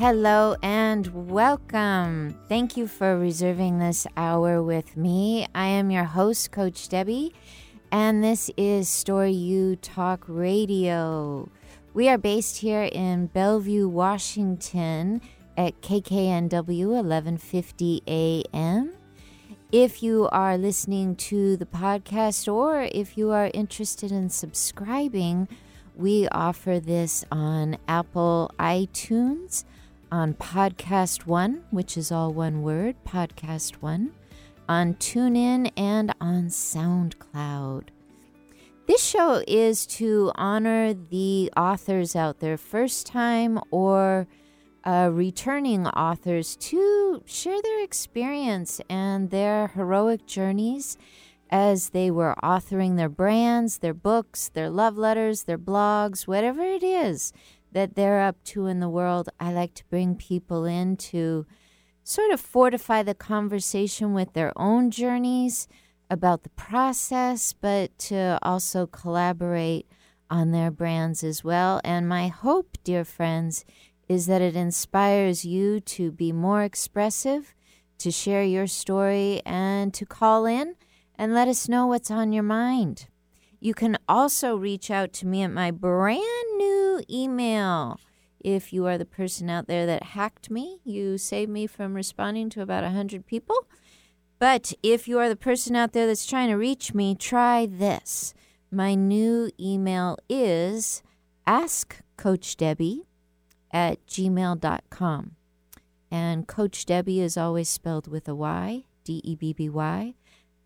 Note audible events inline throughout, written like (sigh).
Hello and welcome. Thank you for reserving this hour with me. I am your host, Coach Debby, and this is Story U Talk Radio. We are based here in Bellevue, Washington at KKNW 1150 AM. If you are listening to the podcast or if you are interested in subscribing, we offer this on Apple iTunes, on Podcast One, which is all one word, Podcast One, on TuneIn, and on SoundCloud. This show is to honor the authors out there, first time or uh, returning authors, to share their experience and their heroic journeys as they were authoring their brands, their books, their love letters, their blogs, whatever it is that they're up to in the world. I like to bring people in to sort of fortify the conversation with their own journeys about the process, but to also collaborate on their brands as well. And my hope, dear friends, is that it inspires you to be more expressive, to share your story, and to call in and let us know what's on your mind. You can also reach out to me at my brand new email. If you are the person out there that hacked me, you saved me from responding to about 100 people. But if you are the person out there that's trying to reach me, try this. My new email is askcoachdebby at gmail.com. And Coach Debby is always spelled with a Y, D E B B Y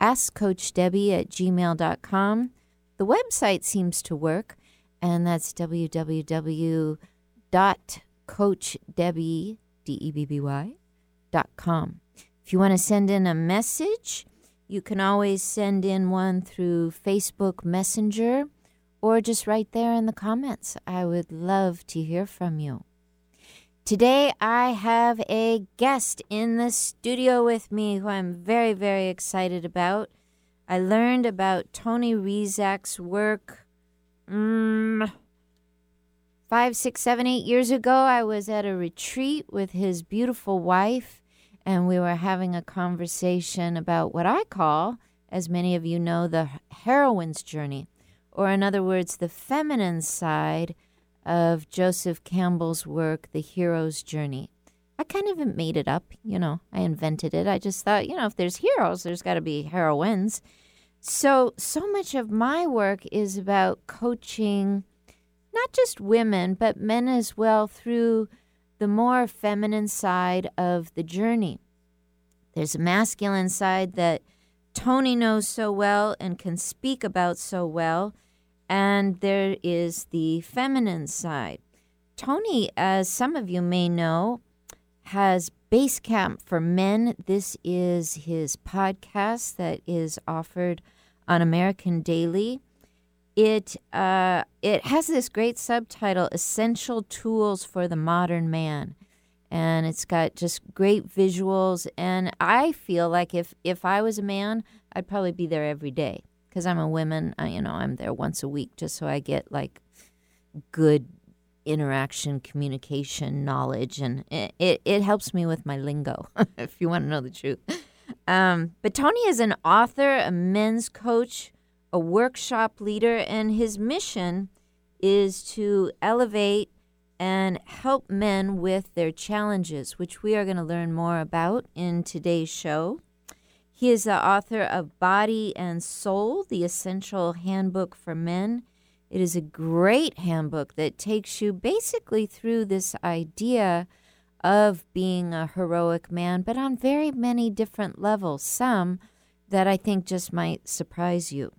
askcoachdebby at gmail.com. The website seems to work, and that's www.coachdebby.com. If you want to send in a message, you can always send in one through Facebook Messenger or just right there in the comments. I would love to hear from you. Today, I have a guest in the studio with me who I'm very, very excited about. I learned about Tony Rezac's work mm, five, six, seven, eight years ago. I was at a retreat with his beautiful wife, and we were having a conversation about what I call, as many of you know, the heroine's journey, or in other words, the feminine side of Joseph Campbell's work, The Hero's Journey. I kind of made it up, you know, I invented it. I just thought, you know, if there's heroes, there's got to be heroines. So, so much of my work is about coaching not just women, but men as well through the more feminine side of the journey. There's a masculine side that Tony knows so well and can speak about so well and there is the feminine side. Tony, as some of you may know, has Base Camp for Men. This is his podcast that is offered on American Daily. It uh, it has this great subtitle, "Essential Tools for the Modern Man," and it's got just great visuals. And I feel like if if I was a man, I'd probably be there every day because I'm a woman. I, you know, I'm there once a week just so I get like good interaction, communication, knowledge, and it, it, it helps me with my lingo, (laughs) if you want to know the truth. Um, but Tony is an author, a men's coach, a workshop leader, and his mission is to elevate and help men with their challenges, which we are going to learn more about in today's show. He is the author of Body and Soul, the Essential Handbook for Men. It is a great handbook that takes you basically through this idea of being a heroic man, but on very many different levels, some that I think just might surprise you.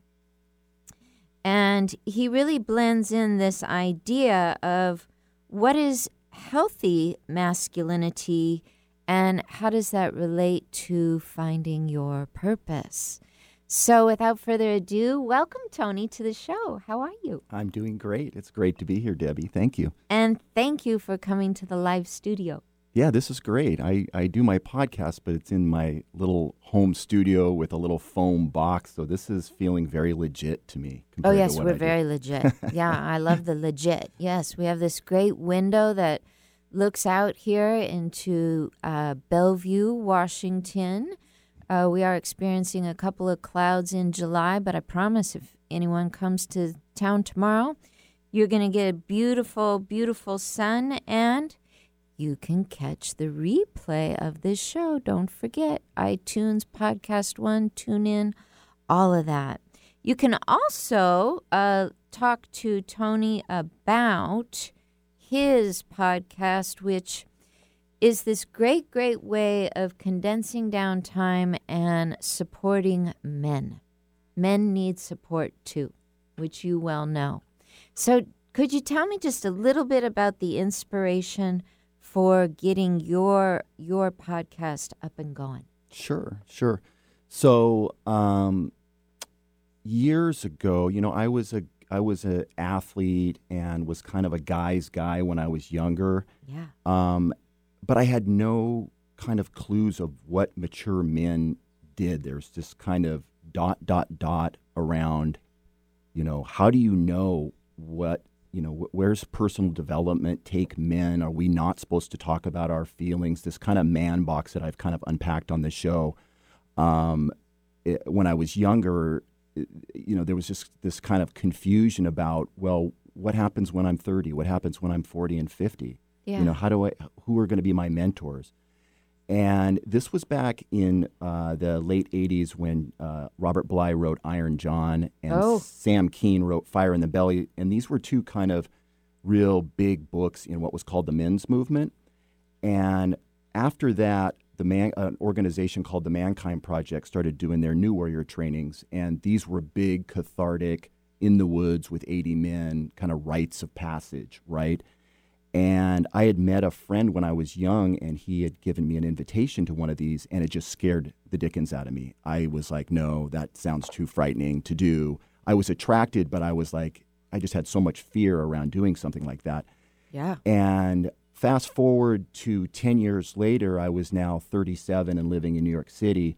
And he really blends in this idea of what is healthy masculinity and how does that relate to finding your purpose? So, without further ado, welcome, Tony, to the show. How are you? I'm doing great. It's great to be here, Debby. Thank you. And thank you for coming to the live studio. Yeah, this is great. I, I do my podcast, but it's in my little home studio with a little foam box. So this is feeling very legit to me. Oh, yes, we're very legit. (laughs) yeah, I love the legit. Yes, we have this great window that looks out here into uh, Bellevue, Washington. Uh, we are experiencing a couple of clouds in July, but I promise if anyone comes to town tomorrow, you're going to get a beautiful, beautiful sun and you can catch the replay of this show. Don't forget iTunes, Podcast One, Tune In, all of that. You can also uh, talk to Tony about his podcast, which is this great, great way of condensing down time and supporting men. Men need support too, which you well know. So, could you tell me just a little bit about the inspiration for getting your your podcast up and going? Sure, sure. So, um, years ago, you know, I was a I was an athlete and was kind of a guy's guy when I was younger. Yeah. Um, but I had no kind of clues of what mature men did. There's this kind of dot dot dot around. You know, how do you know what you know? Wh- where's personal development take men? Are we not supposed to talk about our feelings? This kind of man box that I've kind of unpacked on the show. Um, it, when I was younger, you know, there was just this kind of confusion about, well, what happens when I'm 30? What happens when I'm 40 and 50? Yeah. You know, how do I, who are going to be my mentors? And this was back in uh, the late 80s when uh, Robert Bly wrote Iron John and Oh. Sam Keen wrote Fire in the Belly. And these were two kind of real big books in what was called the men's movement. And after that, the man, an organization called the Mankind Project started doing their New Warrior trainings, and these were big, cathartic, in the woods with 80 men, kind of rites of passage, right? And I had met a friend when I was young, and he had given me an invitation to one of these, and it just scared the dickens out of me. I was like, no, that sounds too frightening to do. I was attracted, but I was like, I just had so much fear around doing something like that. Yeah. And fast forward to 10 years later, I was now 37 and living in New York City.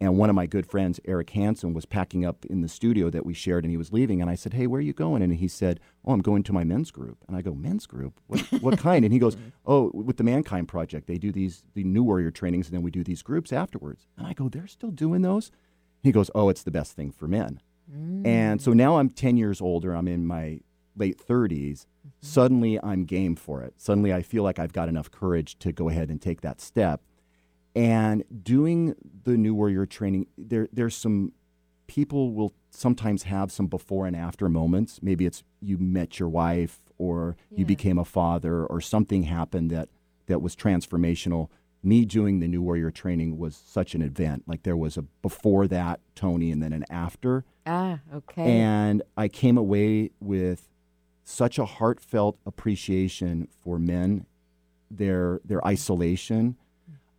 And one of my good friends, Eric Hansen, was packing up in the studio that we shared and he was leaving. And I said, Hey, where are you going? And he said, Oh, I'm going to my men's group. And I go, Men's group? What, what (laughs) kind? And he goes, mm-hmm. Oh, with the Mankind Project. They do these the New Warrior trainings and then we do these groups afterwards. And I go, They're still doing those? He goes, Oh, it's the best thing for men. And so mm. now I'm 10 years older. I'm in my late 30s. Mm-hmm. Suddenly I'm game for it. Suddenly I feel like I've got enough courage to go ahead and take that step. And doing the New Warrior training, there, there's some people will sometimes have some before and after moments. Maybe it's you met your wife or Yeah. you became a father or something happened that, that was transformational. Me doing the New Warrior training was such an event. Like there was a before that, Tony, and then an after. Ah, okay. And I came away with such a heartfelt appreciation for men, their their isolation,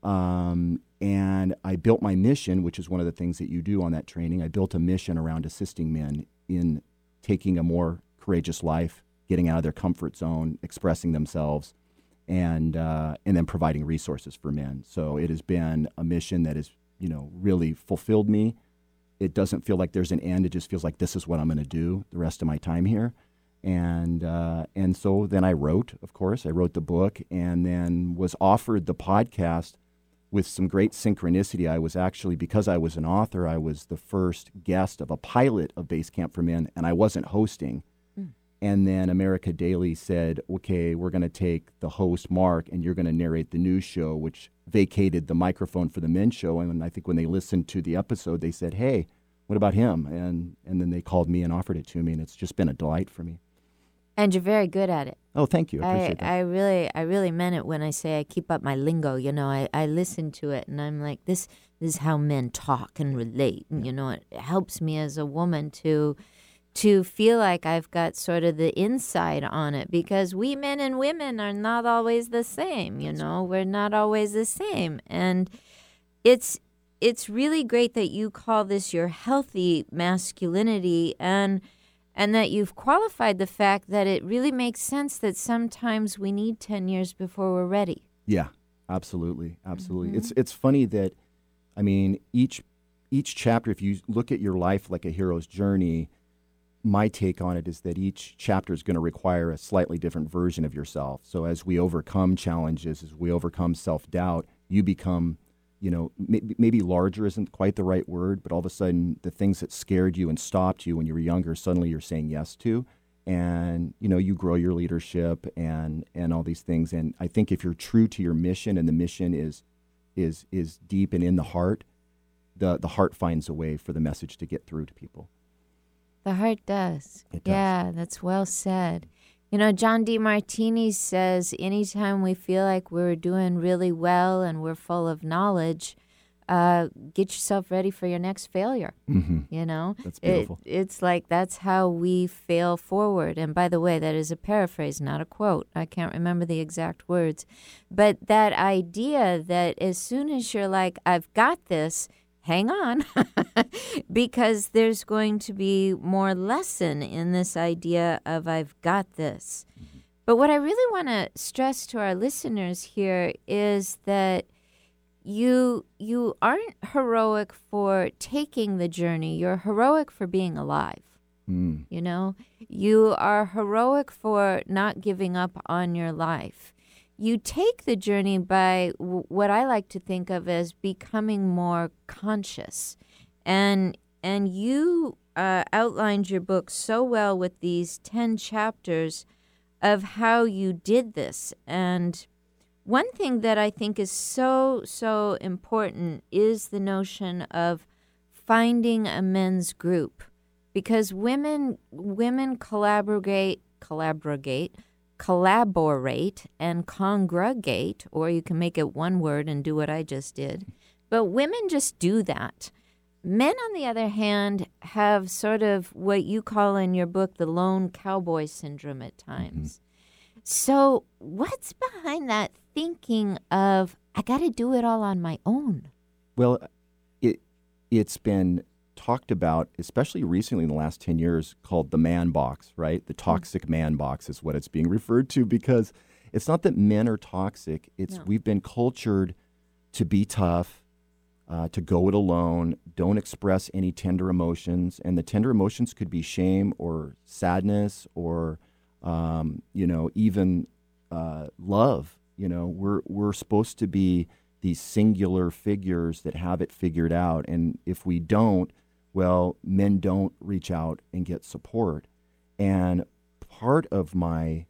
um, and I built my mission, which is one of the things that you do on that training. I built a mission around assisting men in taking a more courageous life, getting out of their comfort zone, expressing themselves, and uh, and then providing resources for men. So it has been a mission that has you know really fulfilled me. It doesn't feel like there's an end. It just feels like this is what I'm going to do the rest of my time here. And uh, and so then I wrote, of course, I wrote the book, and then was offered the podcast with some great synchronicity. I was actually because I was an author, I was the first guest of a pilot of Base Camp for Men, and I wasn't hosting. Hmm. And then America Daily said, okay, we're going to take the host, Mark, and you're going to narrate the news show, which vacated the microphone for the men's show. And I think when they listened to the episode, they said, hey, what about him? And, and then they called me and offered it to me, and it's just been a delight for me. and you're very good at it. Oh, thank you. I I, that. I really I really meant it when I say I keep up my lingo. You know, I, I listen to it and I'm like, this, this is how men talk and relate. And, you know, it helps me as a woman to to feel like I've got sort of the inside on it because we men and women are not always the same, you know. We're not always the same. And it's it's really great that you call this your healthy masculinity and and that you've qualified the fact that it really makes sense that sometimes we need 10 years before we're ready. Yeah, absolutely, absolutely. Mm-hmm. It's it's funny that, I mean, each each chapter, if you look at your life like a hero's journey, my take on it is that each chapter is going to require a slightly different version of yourself. So as we overcome challenges, as we overcome self doubt, you become, you know, maybe, maybe larger isn't quite the right word, but all of a sudden the things that scared you and stopped you when you were younger, suddenly you're saying yes to. And you know you grow your leadership and and all these things. And I think if you're true to your mission and the mission is is is deep and in the heart, the the heart finds a way for the message to get through to people. The heart does. Does. Yeah, that's well said. You know, John Demartini says anytime we feel like we're doing really well and we're full of knowledge, uh, get yourself ready for your next failure. Mm-hmm. You know, That's It- beautiful. it's like that's how we fail forward. And by the way, that is a paraphrase, not a quote. I can't remember the exact words. But that idea that as soon as you're like, I've got this, hang on, (laughs) because there's going to be more lesson in this idea of I've got this. But what I really want to stress to our listeners here is that you you aren't heroic for taking the journey. You're heroic for being alive. Mm. you know? You are heroic for not giving up on your life you take the journey by w- what i like to think of as becoming more conscious. And and you uh, outlined your book so well with these 10 chapters of how you did this. And one thing that I think is so, so important is the notion of finding a men's group. Because women women collaborate collaborate collaborate and congregate or you can make it one word and do what I just did. But women just do that. Men on the other hand have sort of what you call in your book the lone cowboy syndrome at mm-hmm. times. So, what's behind that thinking of I got to do it all on my own? Well, it it's been talked about, especially recently in the last ten years, called the man box. Right, the toxic man box is what it's being referred to because it's not that men are toxic. It's No. we've been cultured to be tough, uh, to go it alone, don't express any tender emotions, and the tender emotions could be shame or sadness or um, you know even uh, love. You know, we're we're supposed to be these singular figures that have it figured out, and if we don't, well, men don't reach out and get support. And part of my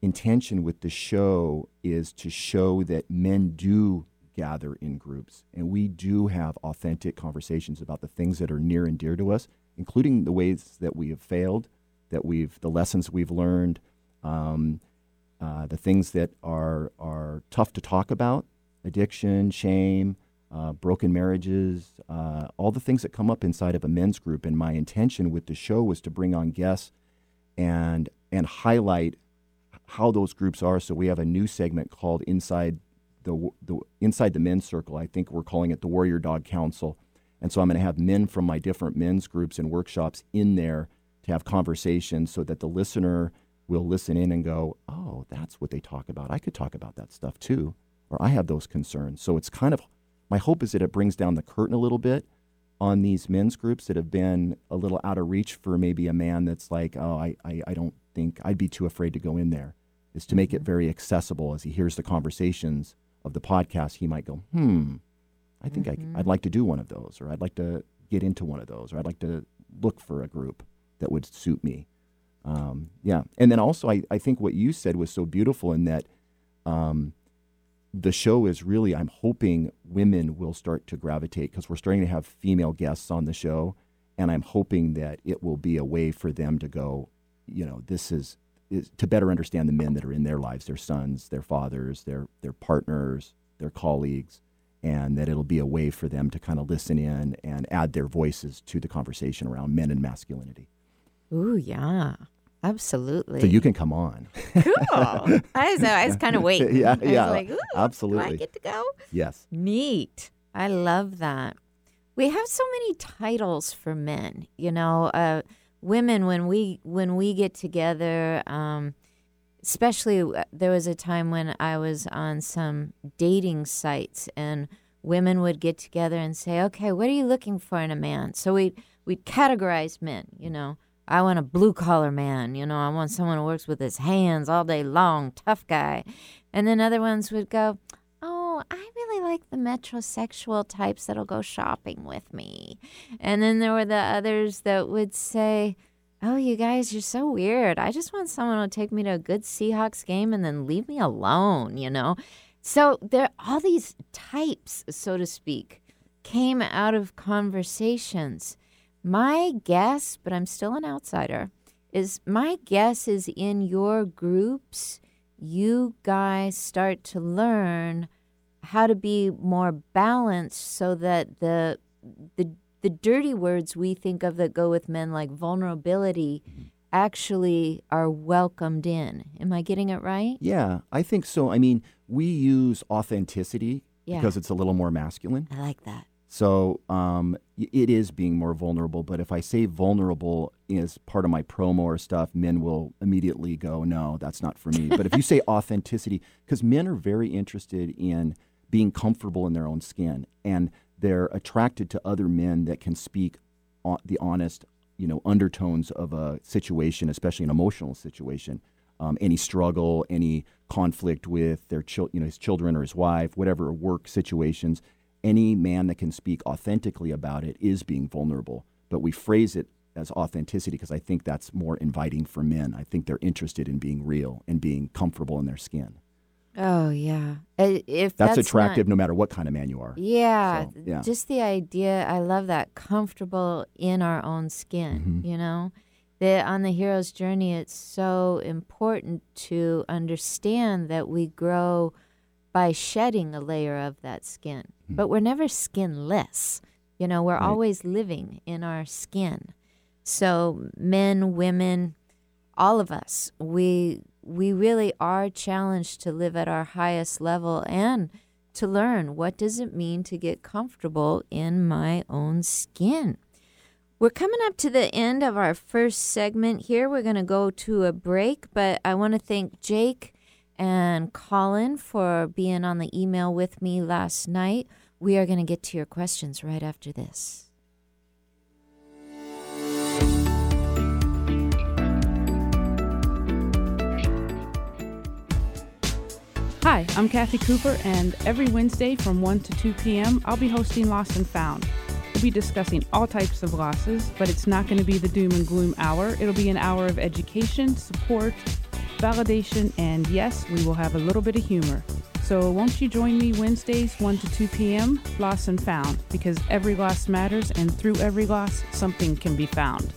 intention with the show is to show that men do gather in groups and we do have authentic conversations about the things that are near and dear to us, including the ways that we have failed, that we've the lessons we've learned, um, uh, the things that are are tough to talk about, addiction, shame, uh, broken marriages, uh, all the things that come up inside of a men's group. And my intention with the show was to bring on guests and and highlight how those groups are. So we have a new segment called Inside the the Inside the Men's Circle. I think we're calling it the Warrior Dog Council. And so I'm going to have men from my different men's groups and workshops in there to have conversations so that the listener will listen in and go, "Oh, that's what they talk about. I could talk about that stuff too." Or I have those concerns. So it's kind of my hope is that it brings down the curtain a little bit on these men's groups that have been a little out of reach for maybe a man that's like, oh, I, I, I don't think I'd be too afraid to go in there. Is to make it very accessible as he hears the conversations of the podcast. He might go, hmm, I think I, I'd like to do one of those, or I'd like to get into one of those, or I'd like to look for a group that would suit me. Um, yeah. And then also, I, I think what you said was so beautiful in that um, the show is really, I'm hoping women will start to gravitate because we're starting to have female guests on the show. And I'm hoping that it will be a way for them to go, you know, this is, is to better understand the men that are in their lives, their sons, their fathers, their, their partners, their colleagues, and that it'll be a way for them to kind of listen in and add their voices to the conversation around men and masculinity. Ooh, yeah, absolutely. So you can come on. cool. (laughs) I was, I was kind of waiting. Yeah, I yeah, like, Do I get to go? Yes. Neat. I love that. We have so many titles for men. You know, uh, women when we when we get together. Um, especially, uh, there was a time when I was on some dating sites, and women would get together and say, "Okay, what are you looking for in a man?" So we we'd categorize men. You know, I want a blue collar man. You know, I want someone who works with his hands all day long, tough guy. And then other ones would go, Oh, I really like the metrosexual types that'll go shopping with me. And then there were the others that would say, Oh, you guys, you're so weird. I just want someone who'll take me to a good Seahawks game and then leave me alone, you know? So there all these types, so to speak, came out of conversations. My guess, but I'm still an outsider, is my guess is in your groups, you guys start to learn how to be more balanced so that the the the dirty words we think of that go with men like vulnerability actually are welcomed in. Am I getting it right? Yeah, I think so. I mean, we use authenticity Yeah. because it's a little more masculine. I like that. So um, it is being more vulnerable. But if I say vulnerable as part of my promo or stuff, men will immediately go, no, that's not for me. but if you say (laughs) authenticity, because men are very interested in being comfortable in their own skin and they're attracted to other men that can speak on the honest, you know, undertones of a situation, especially an emotional situation. Um, any struggle, any conflict with their chil- you know, his children or his wife, whatever work situations, any man that can speak authentically about it is being vulnerable. But we phrase it as authenticity because I think that's more inviting for men. I think they're interested in being real and being comfortable in their skin. Oh yeah. If That's, that's, attractive Not, no matter what kind of man you are. yeah, So, yeah. Just the idea. I love that comfortable in our own skin. Mm-hmm. You know, that on the hero's journey, it's so important to understand that we grow by shedding a layer of that skin. But we're never skinless. You know, we're always living in our skin. So men, women, all of us, we we really are challenged to live at our highest level and to learn what does it mean to get comfortable in my own skin. We're coming up to the end of our first segment here. We're going to go to a break, but I want to thank Jake and Colin for being on the email with me last night. We are going to get to your questions right after this. Hi, I'm Kathy Cooper, and every Wednesday from 1 to 2 p.m., I'll be hosting Lost and Found. We'll be discussing all types of losses, but it's not going to be the doom and gloom hour. It'll be an hour of education, support, validation, and yes, we will have a little bit of humor. So won't you join me Wednesdays, 1 to 2 p.m., Lost and Found, because every loss matters, and through every loss, something can be found.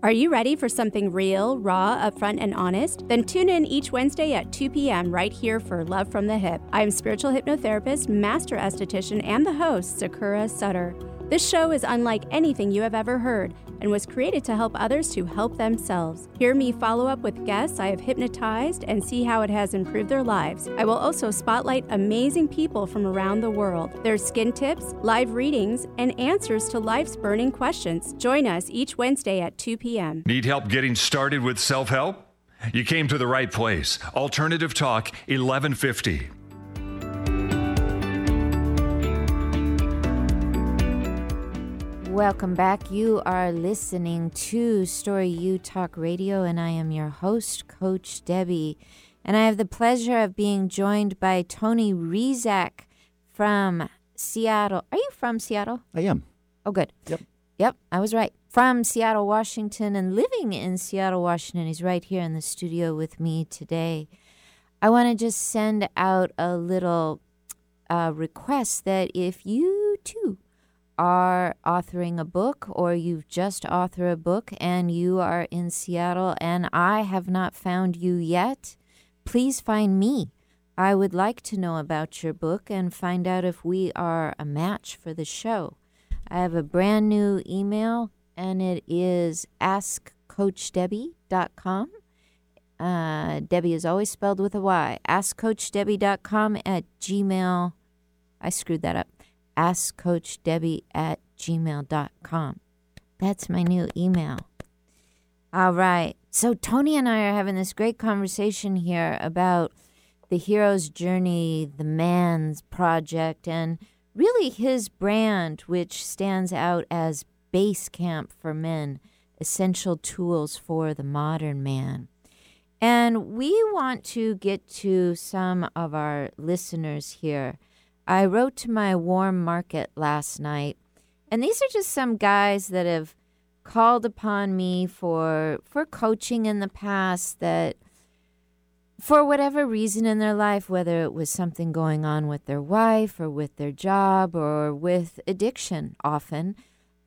Are you ready for something real, raw, upfront, and honest? Then tune in each Wednesday at 2 p.m. right here for Love from the Hip. I am spiritual hypnotherapist, master esthetician, and the host, Sakura Sutter. This show is unlike anything you have ever heard and was created to help others to help themselves. Hear me follow up with guests I have hypnotized and see how it has improved their lives. I will also spotlight amazing people from around the world, their skin tips, live readings, and answers to life's burning questions. Join us each Wednesday at 2 p.m. Need help getting started with self help? You came to the right place. Alternative Talk 1150. Welcome back. You are listening to Story U Talk Radio, and I am your host, Coach Debby. And I have the pleasure of being joined by Tony Rezac from Seattle. Are you from Seattle? I am. Oh, good. Yep. Yep, I was right. From Seattle, Washington, and living in Seattle, Washington. He's right here in the studio with me today. I want to just send out a little uh, request that if you too are authoring a book or you've just authored a book and you are in Seattle and I have not found you yet, please find me. I would like to know about your book and find out if we are a match for the show. I have a brand new email and it is askcoachdebby.com. Uh, Debby is always spelled with a Y. AskCoachDebby.com at Gmail. I screwed that up askcoachdebby at gmail.com. That's my new email. All right. So, Tony and I are having this great conversation here about the hero's journey, the man's project, and really his brand, which stands out as Base Camp for Men Essential Tools for the Modern Man. And we want to get to some of our listeners here. I wrote to my warm market last night, and these are just some guys that have called upon me for for coaching in the past that for whatever reason in their life, whether it was something going on with their wife or with their job or with addiction, often,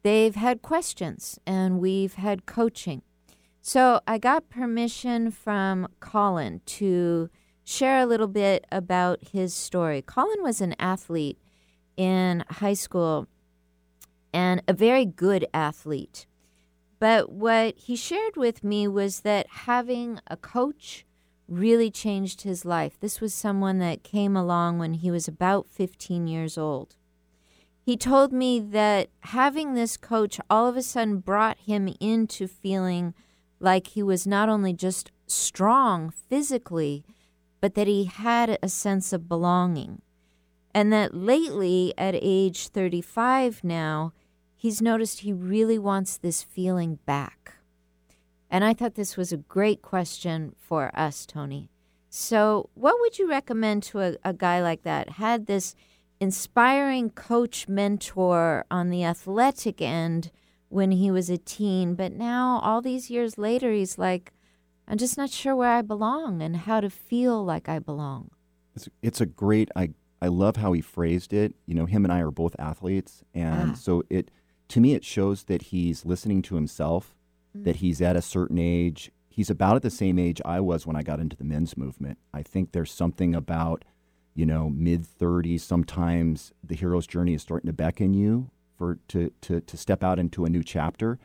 they've had questions and we've had coaching. So I got permission from Colin to share a little bit about his story. Colin was an athlete in high school and a very good athlete. But what he shared with me was that having a coach really changed his life. This was someone that came along when he was about 15 years old. He told me that having this coach all of a sudden brought him into feeling like he was not only just strong physically, but that he had a sense of belonging. And that lately, at age 35 now, he's noticed he really wants this feeling back. And I thought this was a great question for us, Tony. So, what would you recommend to a, a guy like that? Had this inspiring coach mentor on the athletic end when he was a teen, but now, all these years later, he's like, I'm just not sure where I belong and how to feel like I belong. It's, it's a great, I, I love how he phrased it. You know, him and I are both athletes. And Ah. so it, to me, it shows that he's listening to himself that he's at a certain age. He's about at the same age I was when I got into the men's movement. I think there's something about, you know, mid 30s. Sometimes the hero's journey is starting to beckon you for to to to step out into a new chapter.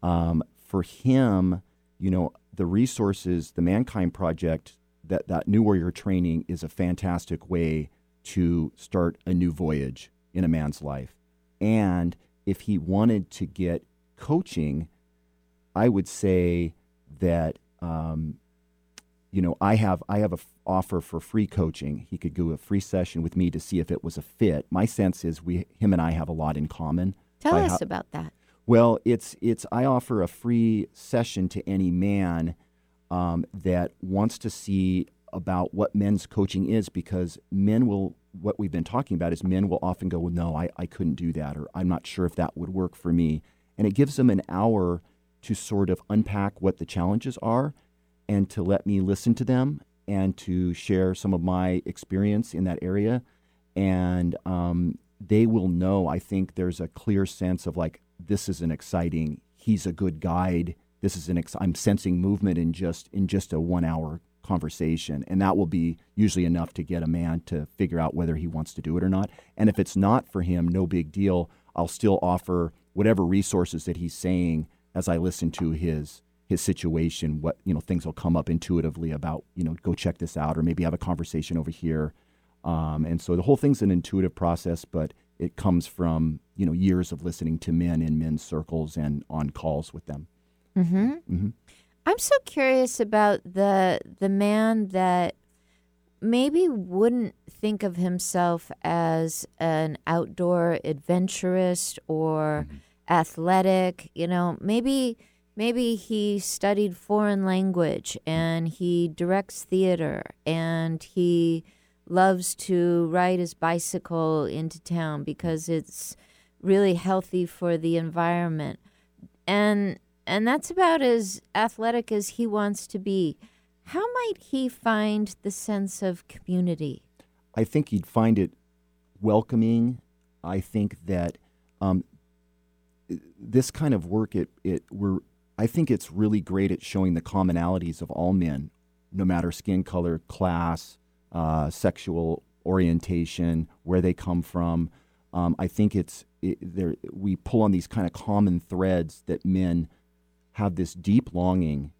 Um, for him, you know, the resources, the Mankind Project, that that New Warrior training is a fantastic way to start a new voyage in a man's life. And if he wanted to get coaching, I would say that um, you know I have I have a f- offer for free coaching. He could do a free session with me to see if it was a fit. My sense is we him and I have a lot in common. Tell us how- about that. Well, it's it's I offer a free session to any man um, that wants to see about what men's coaching is because men will what we've been talking about is men will often go, well, no, I, I couldn't do that or I'm not sure if that would work for me. And it gives them an hour to sort of unpack what the challenges are and to let me listen to them and to share some of my experience in that area. And um, they will know, I think there's a clear sense of like, this is an exciting, he's a good guide. This is an, ex- I'm sensing movement in just, in just a one hour conversation. And that will be usually enough to get a man to figure out whether he wants to do it or not. And if it's not for him, no big deal. I'll still offer whatever resources that he's saying as I listen to his his situation. What you know, things will come up intuitively about you know, go check this out, or maybe have a conversation over here. Um, and so the whole thing's an intuitive process, but it comes from you know years of listening to men in men's circles and on calls with them. Mm-hmm. hmm I'm so curious about the the man that maybe wouldn't think of himself as an outdoor adventurist or athletic, you know, maybe maybe he studied foreign language and he directs theater and he loves to ride his bicycle into town because it's really healthy for the environment. And and that's about as athletic as he wants to be. How might he find the sense of community? I think he'd find it welcoming. I think that um, this kind of work, it it we're I think it's really great at showing the commonalities of all men, no matter skin color, class, uh, sexual orientation, where they come from. Um, I think it's it, there. We pull on these kind of common threads that men have this deep longing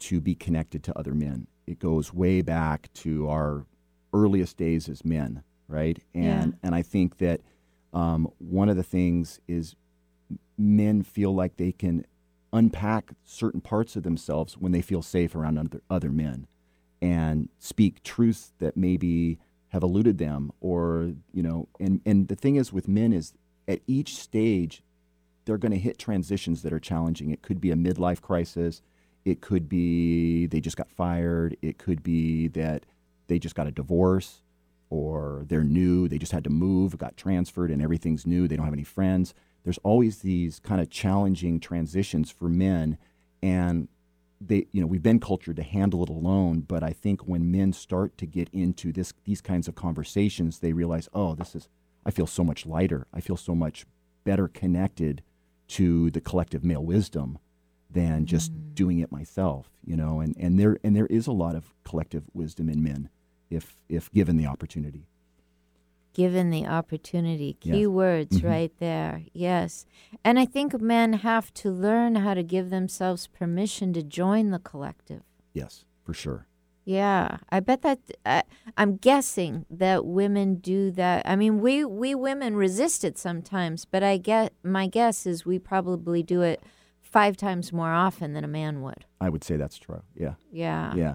to be connected to other men. It goes way back to our earliest days as men, right? And and I think that um, one of the things is men feel like they can unpack certain parts of themselves when they feel safe around other, other men and speak truths that maybe have eluded them or you know and and the thing is with men is at each stage they're going to hit transitions that are challenging. It could be a midlife crisis. It could be they just got fired. It could be that they just got a divorce or they're new. They just had to move got transferred and everything's new. They don't have any friends. There's always these kind of challenging transitions for men. And they you know we've been cultured to handle it alone but i think when men start to get into this these kinds of conversations they realize oh this is i feel so much lighter. I feel so much better connected to the collective male wisdom than just mm. doing it myself you know? And and there and there is a lot of collective wisdom in men if if given the opportunity given the opportunity. Key yes. words mm-hmm. right there. Yes. And I think men have to learn how to give themselves permission to join the collective. Yes, for sure. Yeah, I bet that uh, I'm guessing that women do that. I mean, we we women resist it sometimes, but I get my guess is we probably do it five times more often than a man would. I would say that's true. Yeah. Yeah. Yeah.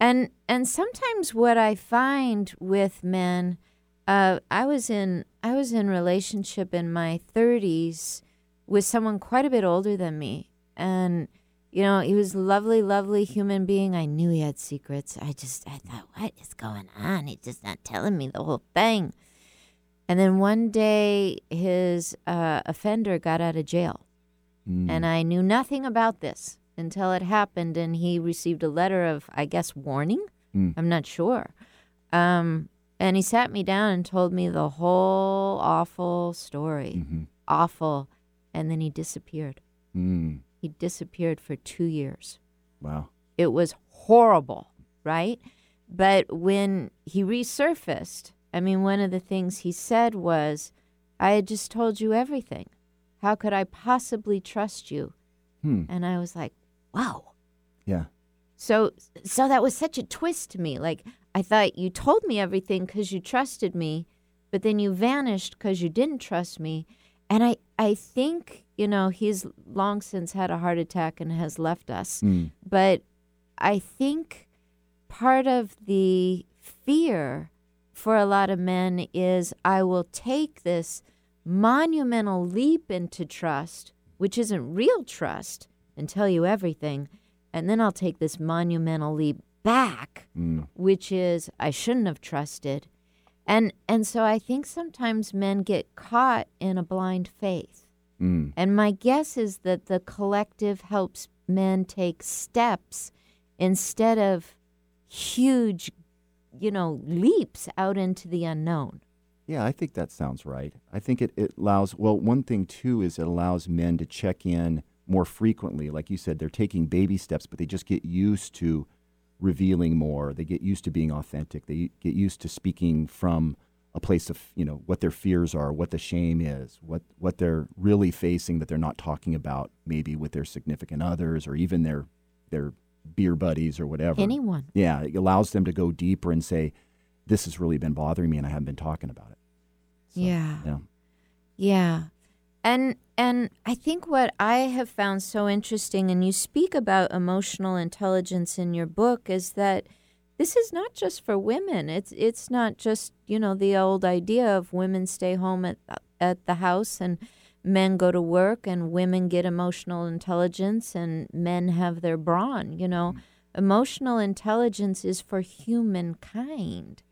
And and sometimes what I find with men uh, I was in I was in relationship in my 30s with someone quite a bit older than me, and you know he was lovely, lovely human being. I knew he had secrets. I just I thought, what is going on? He's just not telling me the whole thing. And then one day, his uh, offender got out of jail, mm. and I knew nothing about this until it happened, and he received a letter of, I guess, warning. Mm. I'm not sure. Um, and he sat me down and told me the whole awful story. Mm-hmm. Awful. And then he disappeared. Mm. He disappeared for two years. Wow. It was horrible, right? But when he resurfaced, I mean, one of the things he said was, I had just told you everything. How could I possibly trust you? Hmm. And I was like, wow. Yeah. So so that was such a twist to me. Like I thought you told me everything because you trusted me, but then you vanished because you didn't trust me. And I, I think, you know, he's long since had a heart attack and has left us. Mm. But I think part of the fear for a lot of men is I will take this monumental leap into trust, which isn't real trust, and tell you everything. And then I'll take this monumental leap back, mm. which is I shouldn't have trusted. And and so I think sometimes men get caught in a blind faith. Mm. And my guess is that the collective helps men take steps instead of huge, you know, leaps out into the unknown. Yeah, I think that sounds right. I think it, it allows, well, one thing too is it allows men to check in more frequently. Like you said, they're taking baby steps, but they just get used to revealing more. They get used to being authentic. They get used to speaking from a place of you know what their fears are, what the shame is, what what they're really facing that they're not talking about, maybe with their significant others or even their their beer buddies or whatever. Anyone. Yeah, it allows them to go deeper and say, "This has really been bothering me, and I haven't been talking about it." So, yeah. Yeah. Yeah. And and I think what I have found so interesting and you speak about emotional intelligence in your book is that this is not just for women. It's it's not just, you know, the old idea of women stay home at at the house and men go to work and women get emotional intelligence and men have their brawn, you know. Mm-hmm. Emotional intelligence is for humankind.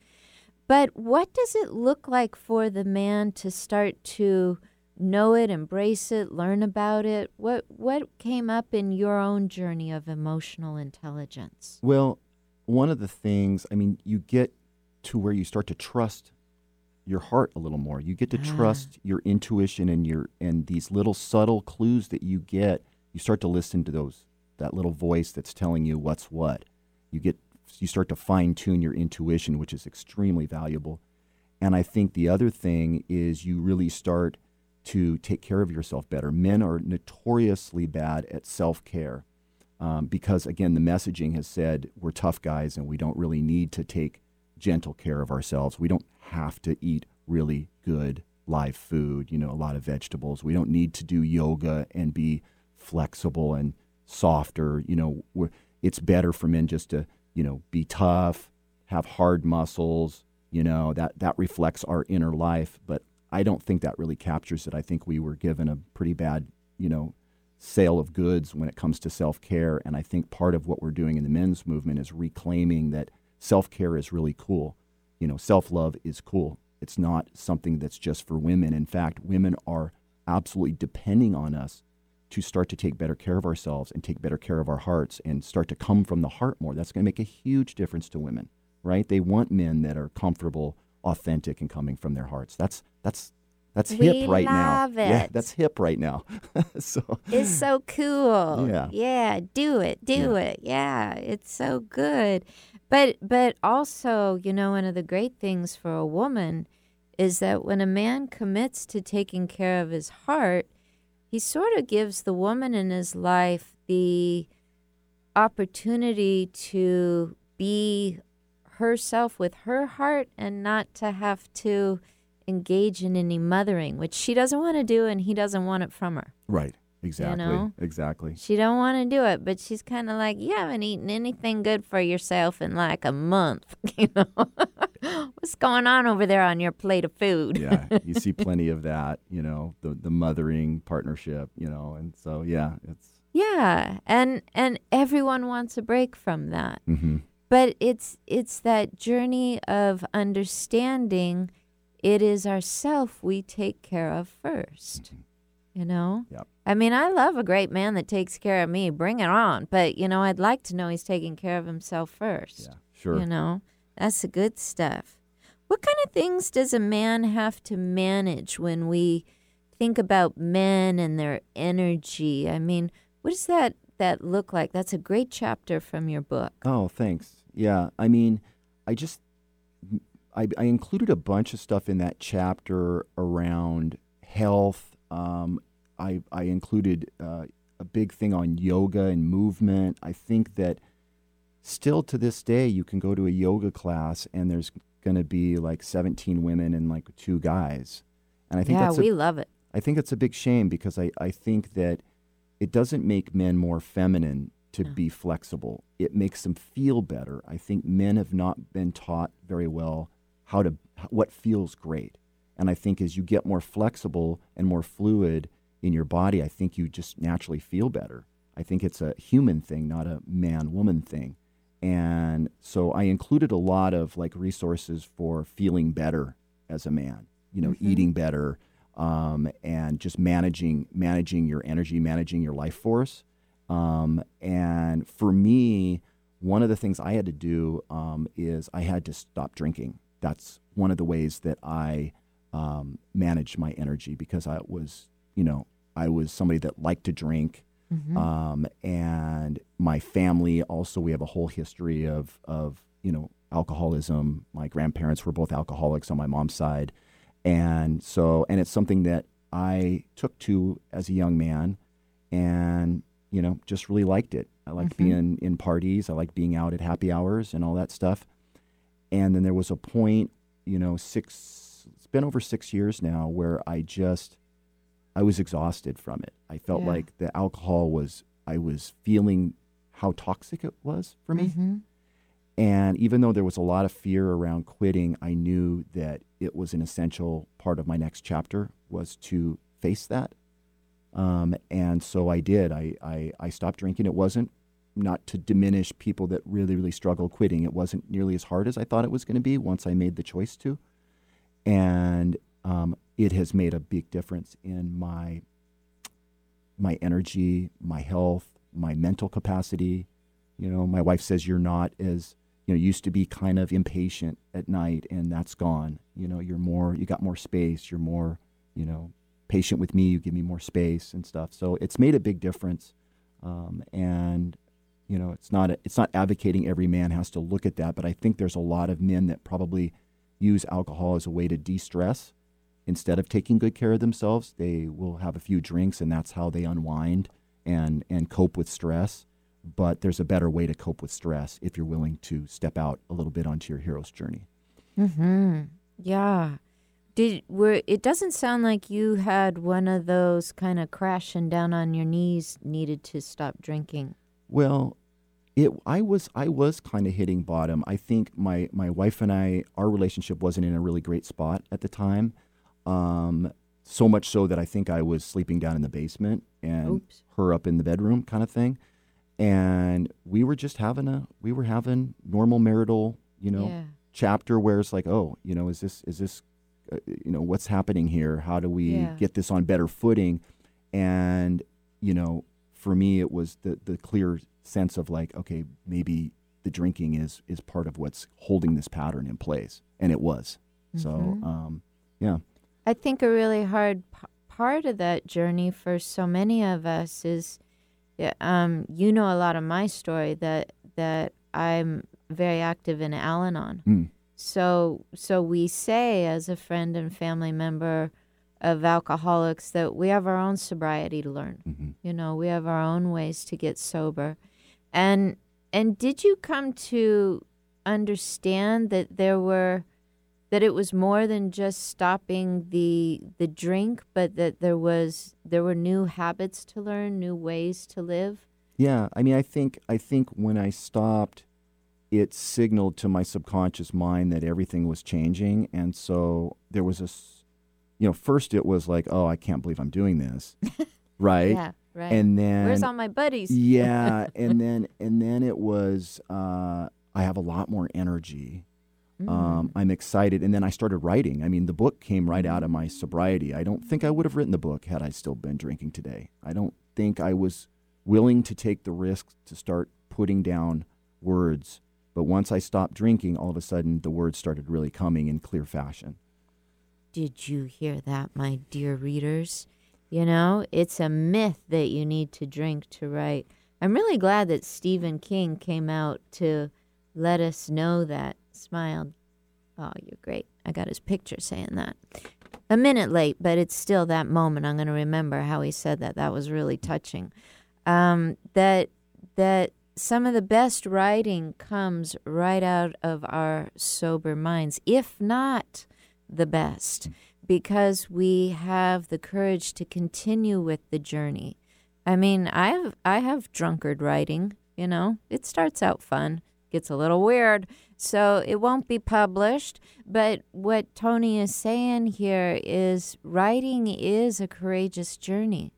But what does it look like for the man to start to know it, embrace it, learn about it? What what came up in your own journey of emotional intelligence? Well, one of the things, I mean, you get to where you start to trust your heart a little more. You get to ah. trust your intuition and your and these little subtle clues that you get. You start to listen to those that little voice that's telling you what's what. You get you start to fine tune your intuition, which is extremely valuable. And I think the other thing is you really start to take care of yourself better. Men are notoriously bad at self care um, because, again, the messaging has said we're tough guys and we don't really need to take gentle care of ourselves. We don't have to eat really good live food, you know, a lot of vegetables. We don't need to do yoga and be flexible and softer. You know, it's better for men just to, you know, be tough, have hard muscles, You know, that, that reflects our inner life, but I don't think that really captures it. I think we were given a pretty bad, you know, sale of goods when it comes to self care. And I think part of what we're doing in the men's movement is reclaiming that self care is really cool. You know, self love is cool. It's not something that's just for women. In fact, women are absolutely depending on us to start to take better care of ourselves and take better care of our hearts and start to come from the heart more. That's going to make a huge difference to women, right? They want men that are comfortable, authentic, and coming from their hearts. That's that's that's We hip right now. love Yeah, that's hip right now. (laughs) so It's so cool. Yeah. Yeah, do it. Do it. Yeah, it's so good. But but also, you know, one of the great things for a woman is that when a man commits to taking care of his heart, he sort of gives the woman in his life the opportunity to be herself with her heart and not to have to engage in any mothering, which she doesn't want to do and he doesn't want it from her. right, exactly, know? exactly. She don't want to do it, but she's kind of like, you haven't eaten anything good for yourself in like a month. (laughs) You know, (laughs) what's going on over there on your plate of food? yeah, you see (laughs) plenty of that. You know, the the mothering partnership. You know, and so yeah, it's. Yeah, and and everyone wants a break from that. hmm But it's it's that journey of understanding. It is ourself we take care of 1st mm-hmm. You know. Yep. I mean, I love a great man that takes care of me. Bring it on. But you know, I'd like to know he's taking care of himself first. Yeah, sure. You know, that's the good stuff. What kind of things does a man have to manage when we think about men and their energy? I mean, what does that that look like? That's a great chapter from your book. Oh, thanks. Yeah, I mean, I just I, I included a bunch of stuff in that chapter around health. Um, I I included uh, a big thing on yoga and movement. I think that still to this day, you can go to a yoga class and there's going to be like 17 women and like two guys, and I think yeah, that's a, we love it. I think it's a big shame because I, I think that it doesn't make men more feminine to be flexible. It makes them feel better. I think men have not been taught very well how to what feels great. And I think as you get more flexible and more fluid in your body, I think you just naturally feel better. I think it's a human thing, not a man woman thing. And so I included a lot of like resources for feeling better as a man, you know, eating better, um, and just managing managing your energy, managing your life force. Um, and for me, one of the things I had to do um, is I had to stop drinking. That's one of the ways that I um, managed my energy because I was, you know, I was somebody that liked to drink. Um, and my family also, we have a whole history of, of, you know, alcoholism. My grandparents were both alcoholics on my mom's side. And so, and it's something that I took to as a young man and, you know, just really liked it. I liked being in parties. I liked being out at happy hours and all that stuff. And then there was a point, you know, six, it's been over six years now where I just, I was exhausted from it. I felt Yeah. like the alcohol was, I was feeling how toxic it was for me. Mm-hmm. And even though there was a lot of fear around quitting, I knew that it was an essential part of my next chapter was to face that. Um, and so I did. I, I, I stopped drinking. It wasn't not to diminish people that really, really struggle quitting. It wasn't nearly as hard as I thought it was going to be once I made the choice to. And um, it has made a big difference in my my energy, my health, my mental capacity. You know, my wife says you're not as you know used to be kind of impatient at night, and that's gone. You know, you're more you got more space. You're more you know patient with me. You give me more space and stuff. So it's made a big difference. Um, and you know, it's not it's not advocating every man has to look at that, but I think there's a lot of men that probably use alcohol as a way to de-stress instead of taking good care of themselves. They will have a few drinks, and that's how they unwind and and cope with stress. But there's a better way to cope with stress if you're willing to step out a little bit onto your hero's journey. Mm-hmm. Yeah. Did were it doesn't sound like you had one of those kind of crashing down on your knees needed to stop drinking. Well, it I was I was kind of hitting bottom. I think my my wife and I our relationship wasn't in a really great spot at the time. Um, so much so that I think I was sleeping down in the basement and Oops. her up in the bedroom kind of thing. And we were just having a we were having normal marital, you know, Yeah. chapter where it's like, oh, you know, is this is this uh, you know, what's happening here? How do we Yeah. get this on better footing? And you know, for me it was the the clear sense of like, okay, maybe the drinking is is part of what's holding this pattern in place, and it was. So, Mhm. um, yeah, I think a really hard p- part of that journey for so many of us is, yeah, um, you know, a lot of my story that that I'm very active in Al-Anon. Mm. So, so we say as a friend and family member of alcoholics that we have our own sobriety to learn. Mhm. You know, we have our own ways to get sober. And and did you come to understand that there were that it was more than just stopping the the drink, but that there was there were new habits to learn, new ways to live? Yeah, I mean, I think I think when I stopped, it signaled to my subconscious mind that everything was changing, and so there was a, s- you know, first it was like, oh, I can't believe I'm doing this, (laughs) right? Yeah, right. And then Where's all my buddies? yeah, and (laughs) then and then it was uh, I have a lot more energy. Mm. Um, I'm excited, and then I started writing. I mean, the book came right out of my sobriety. I don't think I would have written the book had I still been drinking today. I don't think I was willing to take the risk to start putting down words. But once I stopped drinking, all of a sudden the words started really coming in clear fashion. Did you hear that, my dear readers? You know, it's a myth that you need to drink to write. I'm really glad that Stephen King came out to let us know that. Smiled. Oh, you're great. I got his picture saying that. A minute late, but it's still that moment. I'm going to remember how he said that. That was really touching. Um, that that some of the best writing comes right out of our sober minds, if not the best, because we have the courage to continue with the journey. I mean, I have I have drunkard writing. You know, it starts out fun, gets a little weird, so it won't be published. But what Tony is saying here is writing is a courageous journey.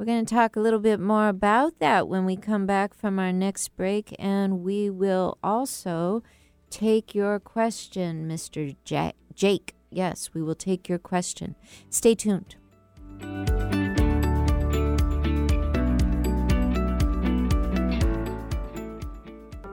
We're going to talk a little bit more about that when we come back from our next break, and we will also take your question, Mr. Ja- Jake. Yes, we will take your question. Stay tuned.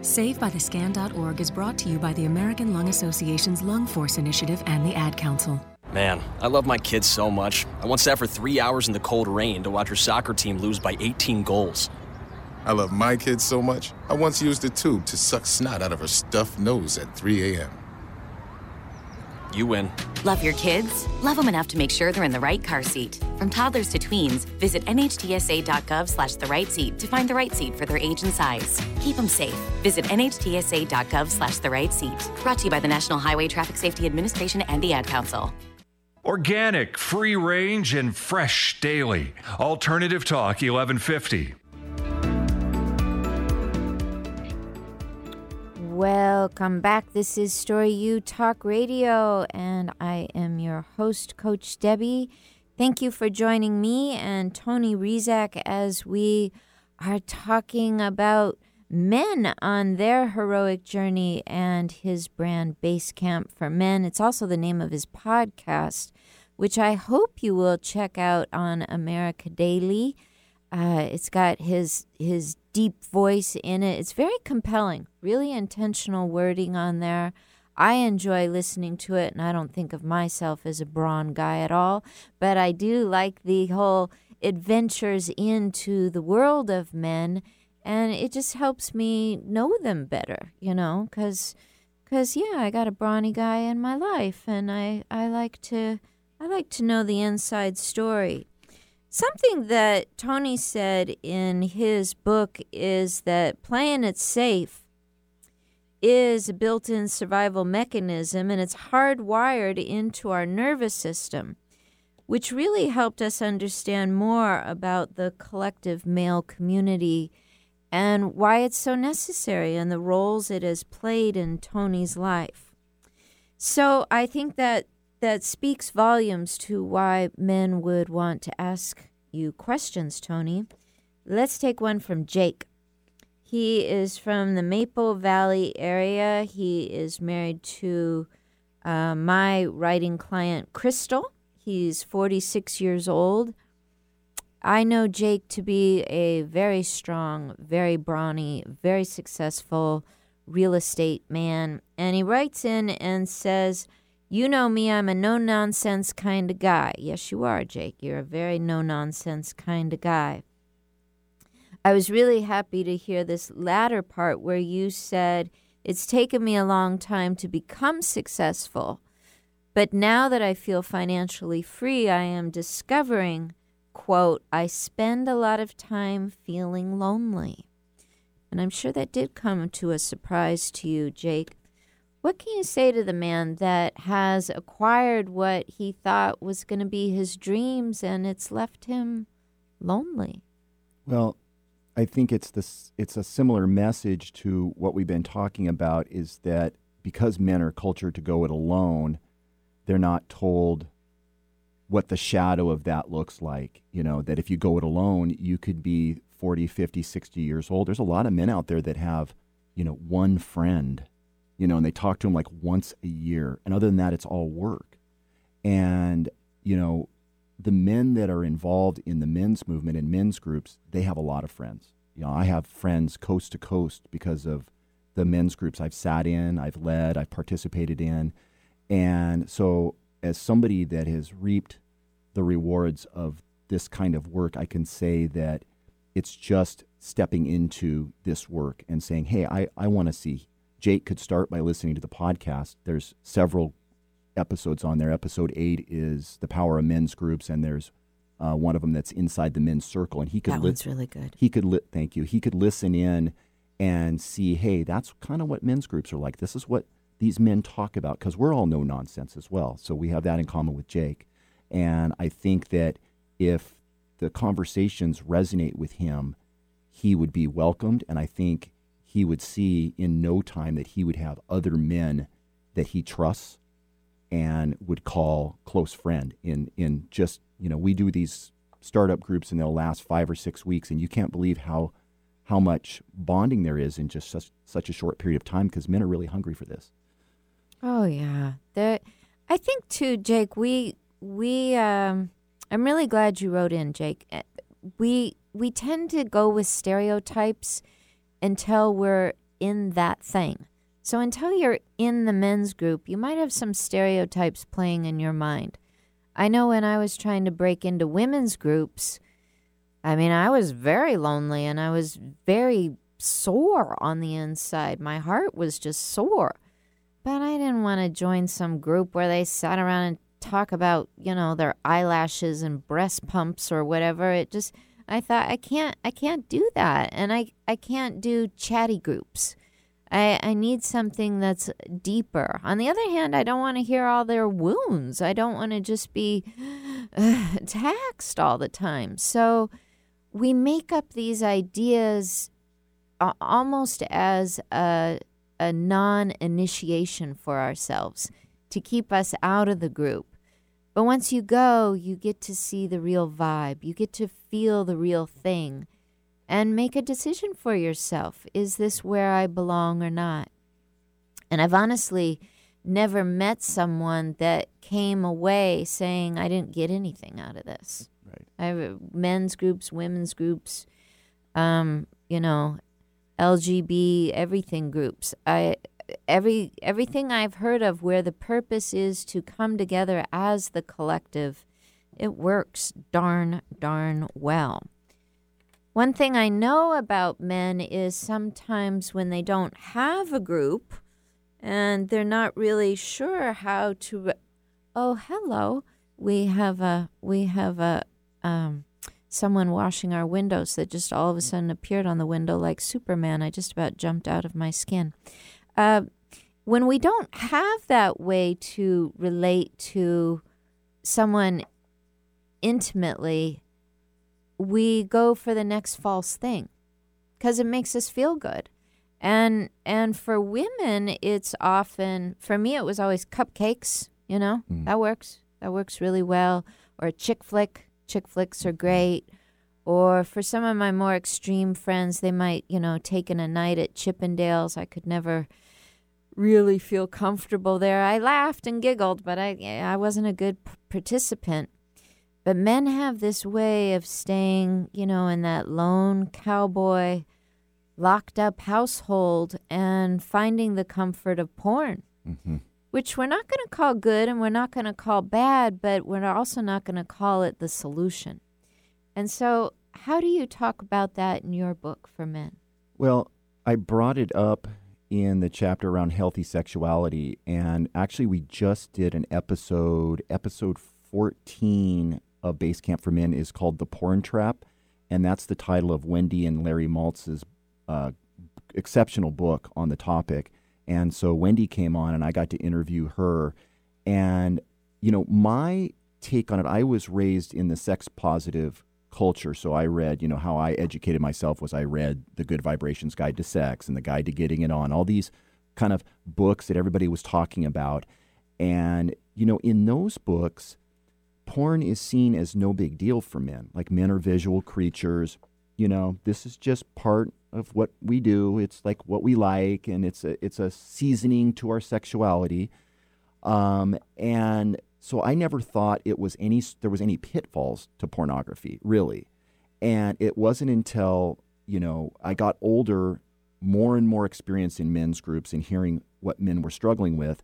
SaveByTheScan.org is brought to you by the American Lung Association's Lung Force Initiative and the Ad Council. Man, I love my kids so much. I once sat for three hours in the cold rain to watch her soccer team lose by 18 goals. I love my kids so much, I once used a tube to suck snot out of her stuffed nose at 3 a.m. You win. Love your kids? Love them enough to make sure they're in the right car seat. From toddlers to tweens, visit nhtsa.gov slash the right seat to find the right seat for their age and size. Keep them safe. Visit nhtsa.gov slash the right seat. Brought to you by the National Highway Traffic Safety Administration and the Ad Council. Organic, free range, and fresh daily. Alternative Talk 1150. Welcome back. This is Story U Talk Radio, and I am your host, Coach Debby. Thank you for joining me and Tony Rezac as we are talking about men on their heroic journey and his brand Base Camp for Men. It's also the name of his podcast, which I hope you will check out on America Daily. Uh, it's got his his deep voice in it. It's very compelling, really intentional wording on there. I enjoy listening to it, and I don't think of myself as a brawn guy at all, but I do like the whole adventures into the world of men and it just helps me know them better, you know, because cause, yeah, I got a brawny guy in my life, and I, I like to I like to know the inside story. Something that Tony said in his book is that playing it safe is a built in survival mechanism and it's hardwired into our nervous system, which really helped us understand more about the collective male community and why it's so necessary and the roles it has played in Tony's life. So I think that that speaks volumes to why men would want to ask you questions, Tony. Let's take one from Jake. He is from the Maple Valley area. He is married to uh, my writing client, Crystal. He's 46 years old. I know Jake to be a very strong, very brawny, very successful real estate man. And he writes in and says, You know me, I'm a no nonsense kind of guy. Yes, you are, Jake. You're a very no nonsense kind of guy. I was really happy to hear this latter part where you said, It's taken me a long time to become successful. But now that I feel financially free, I am discovering quote, I spend a lot of time feeling lonely. And I'm sure that did come to a surprise to you, Jake. What can you say to the man that has acquired what he thought was going to be his dreams and it's left him lonely? Well, I think it's this it's a similar message to what we've been talking about is that because men are cultured to go it alone, they're not told what the shadow of that looks like. You know, that if you go it alone, you could be 40, 50, 60 years old. There's a lot of men out there that have, you know, one friend, you know, and they talk to him like once a year. And other than that, it's all work. And, you know, the men that are involved in the men's movement and men's groups, they have a lot of friends. You know, I have friends coast to coast because of the men's groups I've sat in, I've led, I've participated in. And so as somebody that has reaped the rewards of this kind of work, I can say that it's just stepping into this work and saying, hey, I, I want to see. Jake could start by listening to the podcast. There's several episodes on there. Episode eight is the power of men's groups, and there's uh, one of them that's inside the men's circle, and he could. That li- one's really good. He could. Li- thank you. He could listen in and see. Hey, that's kind of what men's groups are like. This is what these men talk about because we're all no nonsense as well. So we have that in common with Jake. And I think that if the conversations resonate with him, he would be welcomed. And I think he would see in no time that he would have other men that he trusts and would call close friend in in just you know we do these startup groups and they'll last five or six weeks and you can't believe how how much bonding there is in just such, such a short period of time because men are really hungry for this Oh yeah. I think too, Jake. We we. Um, I'm really glad you wrote in, Jake. Eh, we we tend to go with stereotypes until we're in that thing. So until you're in the men's group, you might have some stereotypes playing in your mind. I know when I was trying to break into women's groups, I mean, I was very lonely and I was very sore on the inside. My heart was just sore. But I didn't want to join some group where they sat around and talk about, you know, their eyelashes and breast pumps or whatever. It just I thought I can't I can't do that. And I I can't do chatty groups. I, I need something that's deeper. On the other hand, I don't want to hear all their wounds. I don't want to just be uh, (sighs) taxed all the time. So we make up these ideas almost as a a non initiation for ourselves to keep us out of the group. But once you go, you get to see the real vibe, you get to feel the real thing. and make a decision for yourself. Is this where I belong or not? And I've honestly never met someone that came away saying, I didn't get anything out of this. Right. I have men's groups, women's groups, um, you know, LGB, everything groups. I every everything I've heard of where the purpose is to come together as the collective, it works darn darn well. One thing I know about men is sometimes when they don't have a group and they're not really sure how to re- oh hello we have a we have a um, someone washing our windows that just all of a sudden appeared on the window like superman i just about jumped out of my skin uh, when we don't have that way to relate to someone intimately we go for the next false thing because it makes us feel good. And and for women it's often for me it was always cupcakes you know? Mm. that works. That works really well. Or a chick flick. Chick flicks are great. Or for some of my more extreme friends they might you know take in a night at chippendales. I could never really feel comfortable there i laughed and giggled but i i wasn't a good p- participant but men have this way of staying you know in that lone cowboy locked up household and finding the comfort of porn, hmm which we're not going to call good and we're not going to call bad, but we're also not going to call it the solution. And so, how do you talk about that in your book for men? Well, I brought it up in the chapter around healthy sexuality, and actually, we just did an episode, episode 14 of Base Camp for Men is called The Porn Trap, and that's the title of Wendy and Larry Maltz's uh, exceptional book on the topic. And so Wendy came on, and I got to interview her. And, you know, my take on it, I was raised in the sex positive culture. So I read, you know, how I educated myself was I read The Good Vibrations Guide to Sex and The Guide to Getting It On, all these kind of books that everybody was talking about. And, you know, in those books, porn is seen as no big deal for men. Like men are visual creatures. You know, this is just part of what we do. It's like what we like, and it's a it's a seasoning to our sexuality. Um, and so I never thought it was any there was any pitfalls to pornography, really. And it wasn't until you know I got older, more and more experience in men's groups and hearing what men were struggling with,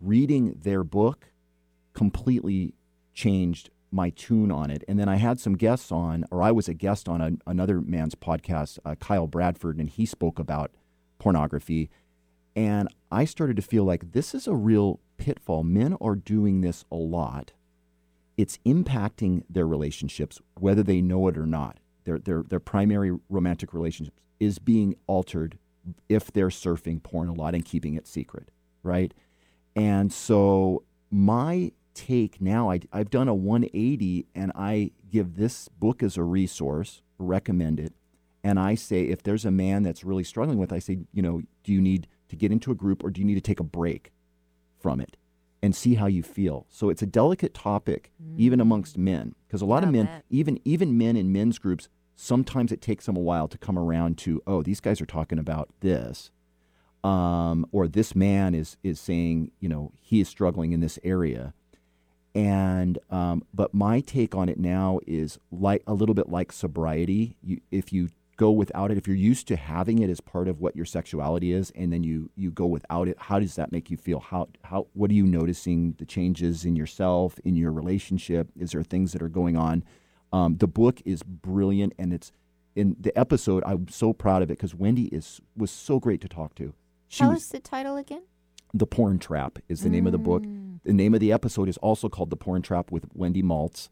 reading their book completely changed my tune on it. And then I had some guests on, or I was a guest on a, another man's podcast, uh, Kyle Bradford, and he spoke about pornography. And I started to feel like this is a real pitfall. Men are doing this a lot. It's impacting their relationships, whether they know it or not. Their, their, their primary romantic relationship is being altered if they're surfing porn a lot and keeping it secret, right? And so my take now, I, I've done a 180 and I give this book as a resource, recommend it. And I say, if there's a man that's really struggling with, I say, you know, do you need to get into a group or do you need to take a break from it and see how you feel? So it's a delicate topic, even amongst men, because a lot of men, bet. even even men in men's groups, sometimes it takes them a while to come around to, oh, these guys are talking about this um, or this man is is saying, you know, he is struggling in this area. And um, but my take on it now is like a little bit like sobriety. You, if you go without it, if you're used to having it as part of what your sexuality is, and then you you go without it, how does that make you feel? How how what are you noticing the changes in yourself, in your relationship? Is there things that are going on? Um, the book is brilliant, and it's in the episode. I'm so proud of it because Wendy is was so great to talk to. She Tell was us the title again. the Porn Trap is the name of the book. The name of the episode is also called The Porn Trap with Wendy Maltz.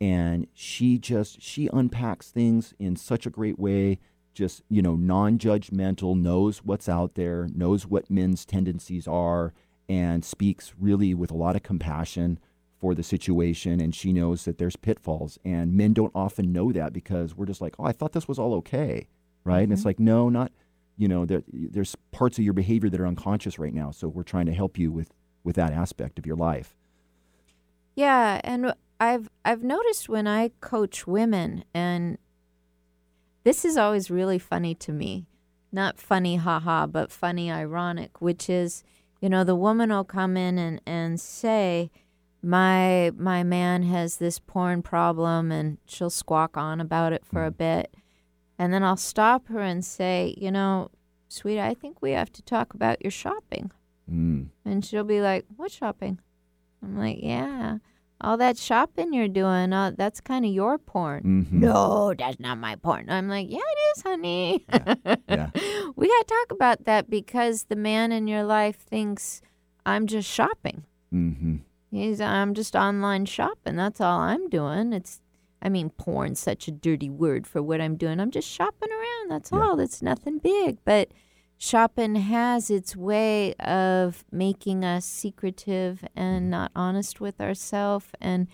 And she just she unpacks things in such a great way, just, you know, non-judgmental, knows what's out there, knows what men's tendencies are, and speaks really with a lot of compassion for the situation. And she knows that there's pitfalls. And men don't often know that because we're just like, oh, I thought this was all okay. Right. And it's mm-hmm. like, no, not you know there, there's parts of your behavior that are unconscious right now so we're trying to help you with with that aspect of your life Yeah, and I've I've noticed when I coach women and This is always really funny to me. Not funny, haha, but funny, ironic, which is, you know, the woman will come in and, and say, my my man has this porn problem and she'll squawk on about it for a bit and then I'll stop her and say, you know, sweetie, I think we have to talk about your shopping. Mm. And she'll be like, what shopping? I'm like, yeah, all that shopping you're doing, uh, that's kind of your porn. Mhm. No, (laughs) that's not my porn. I'm like, yeah, it is, honey. Yeah. (laughs) we got to talk about that because the man in your life thinks I'm just shopping. Mm-hmm. He's I'm just online shopping. That's all I'm doing. It's I mean porn's such a dirty word for what I'm doing. I'm just shopping around. That's all. It's nothing big. But shopping has its way of making us secretive and not honest with ourselves and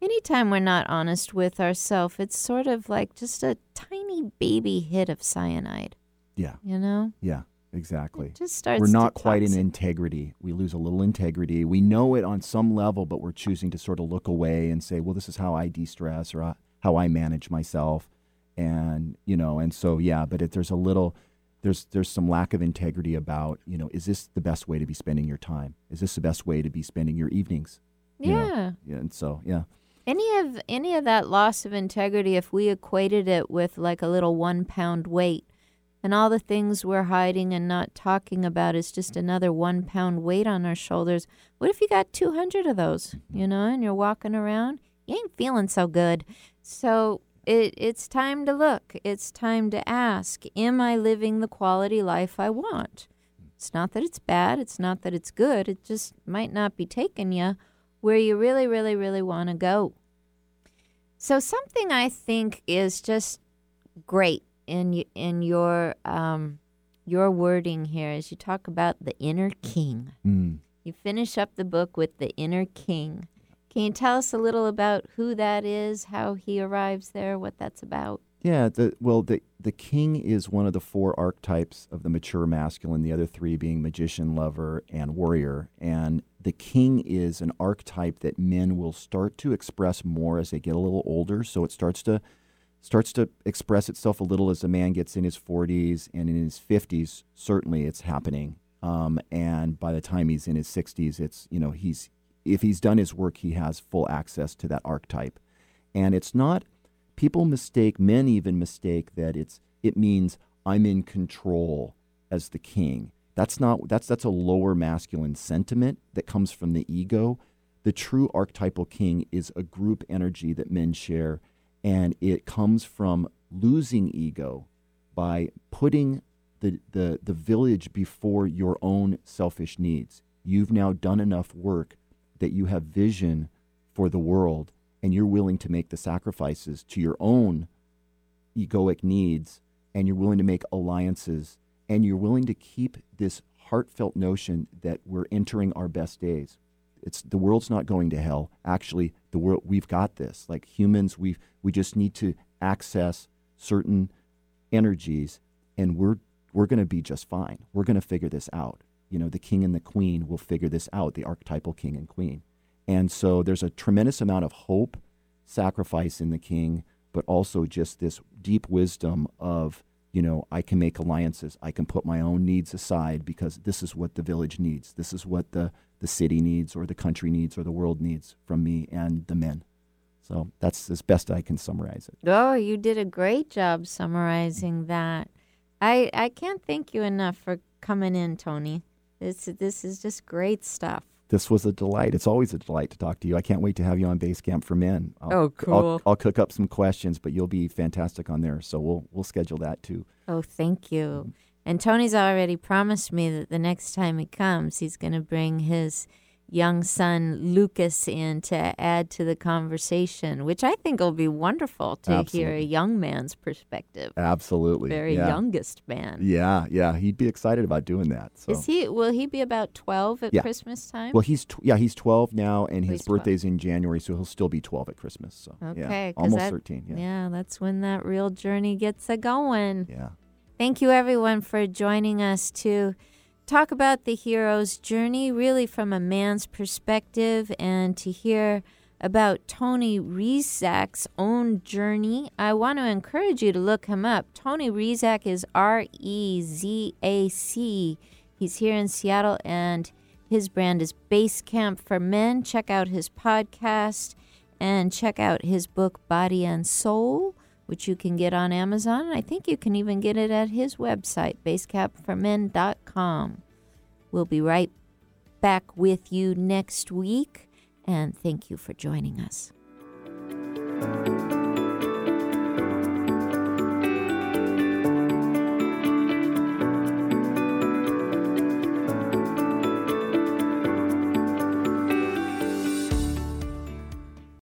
anytime we're not honest with ourselves, it's sort of like just a tiny baby hit of cyanide, Yeah. you know? Yeah. Exactly. just starts We're not quite in integrity. We lose a little integrity. We know it on some level, but we're choosing to sort of look away and say, "Well, this is how I de-stress or uh, how I manage myself," and you know, and so yeah. But if there's a little, there's there's some lack of integrity about, you know, is this the best way to be spending your time? Is this the best way to be spending your evenings? You know? Yeah. Yeah. And so yeah. Any of any of that loss of integrity, if we equated it with like a little one pound weight, and all the things we're hiding and not talking about is just another one pound weight on our shoulders. What if you got two hundred of those, mm-hmm. you know, and you're walking around? You ain't feeling so good. So it it's time to look. It's time to ask, am I living the quality life I want? It's not that it's bad, it's not that it's good. It just might not be taking you where you really, really, really want to go. So something I think is just great in in your um, your wording here as you talk about the inner king. Mm. You finish up the book with the inner king. Can you tell us a little about who that is, how he arrives there, what that's about? Yeah, the well the the king is one of the four archetypes of the mature masculine, the other three being magician, lover, and warrior. And the king is an archetype that men will start to express more as they get a little older. So it starts to starts to express itself a little as a man gets in his 40s and in his 50s. Certainly, it's happening. Um, and by the time he's in his 60s, it's you know he's if he's done his work, he has full access to that archetype. And it's not people mistake men even mistake that it's it means I'm in control as the king. That's not that's that's a lower masculine sentiment that comes from the ego. The true archetypal king is a group energy that men share and it comes from losing ego by putting the, the, the village before your own selfish needs. You've now done enough work that you have vision for the world and you're willing to make the sacrifices to your own egoic needs and you're willing to make alliances and you're willing to keep this heartfelt notion that we're entering our best days. It's the world's not going to hell. Actually the world we've got this. Like humans we we just need to access certain energies and we're we're going to be just fine. We're going to figure this out you know the king and the queen will figure this out the archetypal king and queen. And so there's a tremendous amount of hope sacrifice in the king but also just this deep wisdom of you know i can make alliances. I can put my own needs aside because this is what the village needs. This is what the the city needs or the country needs or the world needs from me and the men. So that's as best i can summarize it. Oh, you did a great job summarizing that. I I can't thank you enough for coming in, Tony. This this is just great stuff. this was a delight it's always a delight to talk to you i can't wait to have you on base camp for men I'll, Oh, I'll, cool. I'll cook up some questions but you'll be fantastic on there so we'll we'll schedule that too Oh, thank you. Mm-hmm. And Tony's already promised me that the next time he comes, he's going to bring his young son Lucas in to add to the conversation, which I think will be wonderful to hear a young man's perspective. absolutely Very yeah. youngest man. yeah yeah he'd be excited about doing that so Is he? Will he be about twelve at Yeah. Christmas time? Well, he's tw- yeah, he's 12 now, and Oh, his 12. birthday's in January, so he'll still be 12 at Christmas. So Okay, yeah, almost that- 13. Yeah. that's when that real journey gets a going. Yeah. Thank you, everyone, for joining us to talk about the hero's journey, really from a man's perspective, and to hear about Tony Rezac's own journey. I want to encourage you to look him up. Tony Rezac is R E Z A C. He's here in Seattle and his brand is Base Camp for Men. Check out his podcast and check out his book Body and Soul, which you can get on Amazon. I think you can even get it at his website, basecampformen.com. We'll be right back with you next week, and thank you for joining us.